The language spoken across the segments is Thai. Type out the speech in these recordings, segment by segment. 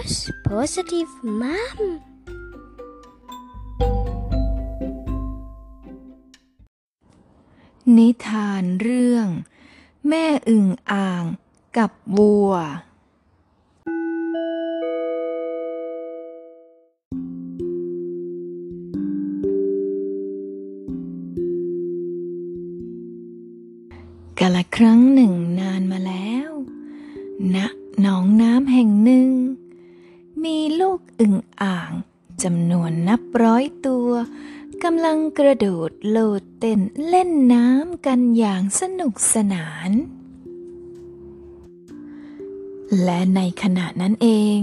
Rose Positive Mom นิทานเรื่อง แม่อึ่งอ่างกับวัว กาละครั้งหนึ่งนานมาแล้วณหนองน้ำแห่งหนึ่ง มีลูกอึ่งอ่างจำนวนนับร้อยตัวกำลังกระโดดโลดเต้นเล่นน้ำกันอย่างสนุกสนาน และในขณะนั้นเอง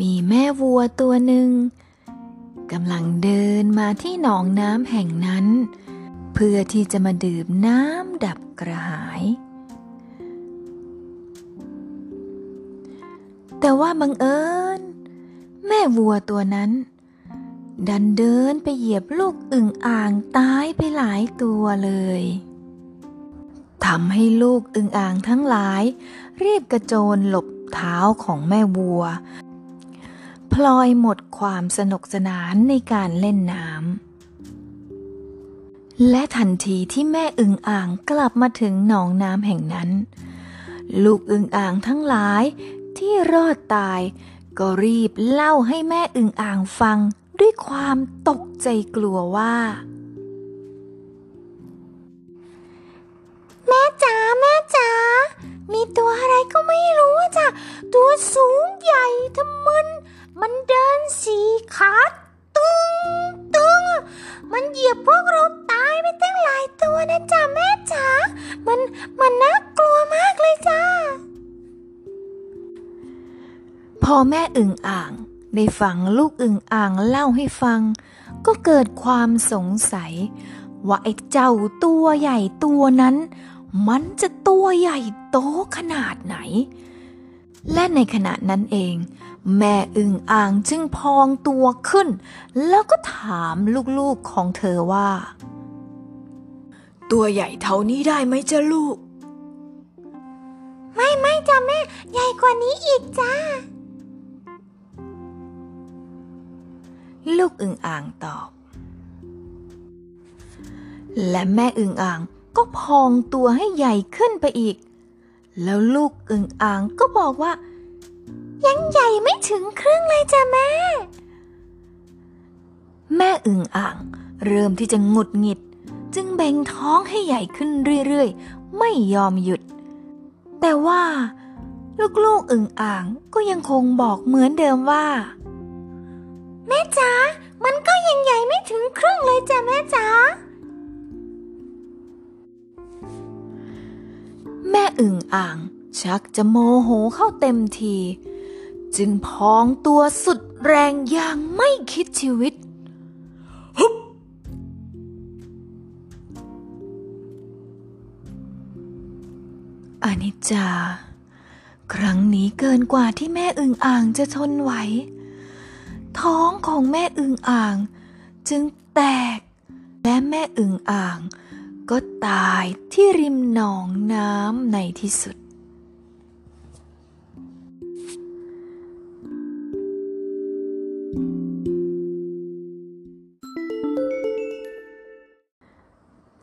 มีแม่วัวตัวหนึ่งกำลังเดินมาที่หนองน้ำแห่งนั้น เพื่อที่จะมาดื่มน้ำดับกระหาย แต่ว่าบังเอิญ แม่วัวตัวนั้น ดันเดินไปเหยียบลูกอึ่งอ่างตายไปหลายตัวเลยทำให้ลูกอึ่งอ่างทั้งหลาย รีบกระโจนหลบเท้าของแม่วัว พลอยหมดความสนุกสนานในการเล่นน้ำและทันทีที่แม่อึ่งอ่างกลับมาถึงหนองน้ำแห่งนั้น ลูกอึ่งอ่างทั้งหลาย ที่รอดตาย ก็รีบเล่าให้แม่อึ่งอ่างฟัง ด้วยความตกใจกลัวว่า พอแม่อึ่งอ่างได้ฟังลูกอึ่งอ่างเล่าให้ฟัง ก็เกิดความสงสัย ว่าไอ้เจ้าตัวใหญ่ตัวนั้น มันจะตัวใหญ่โตขนาดไหน และในขณะนั้นเอง แม่อึ่งอ่างจึงพองตัวขึ้น แล้วก็ถามลูกๆของเธอว่า ตัวใหญ่เท่านี้ได้ไหมจ้ะลูก ไม่ไม่จ้ะแม่ ใหญ่กว่านี้อีกจ้า ลูกอึ่งอ่างตอบ และแม่อึ่งอ่างก็พองตัวให้ใหญ่ขึ้นไปอีก แล้วลูกอึ่งอ่างก็บอกว่า ยังใหญ่ไม่ถึงครึ่งเลยจ้ะแม่ แม่อึ่งอ่าง เริ่มที่จะหงุดหงิด จึงแบ่งท้องให้ใหญ่ขึ้นเรื่อยๆ ไม่ยอมหยุด แต่ว่า ลูกๆอึ่งอ่างก็ยังคงบอกเหมือนเดิมว่า แม่จ๋า มันก็ยังใหญ่ไม่ถึงครึ่งเลยจ้ะแม่จ๋า แม่อึ่งอ่าง ชักจะโมโหเข้าเต็มที จึงพองตัวสุดแรงอย่างไม่คิดชีวิตฮึบอนิจจา ครั้งนี้เกินกว่าที่แม่อึ่งอ่างจะทนไหว ท้องของแม่อึ่งอ่าง จึงแตก และแม่อึ่งอ่าง ก็ตายที่ริมหนองน้ำในที่สุด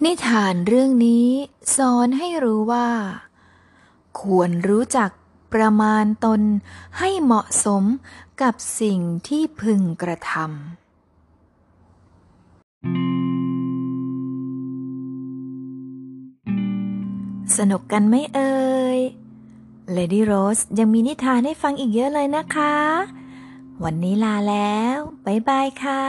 นิทานเรื่องนี้สอนให้รู้ว่า ควรรู้จัก ประมาณตนให้เหมาะสมกับสิ่งที่พึงกระทำสนุกกันไหมเอ่ย Lady Rose ยังมีนิทานให้ฟังอีกเยอะเลยนะคะ วันนี้ลาแล้ว บ๊ายบายค่ะ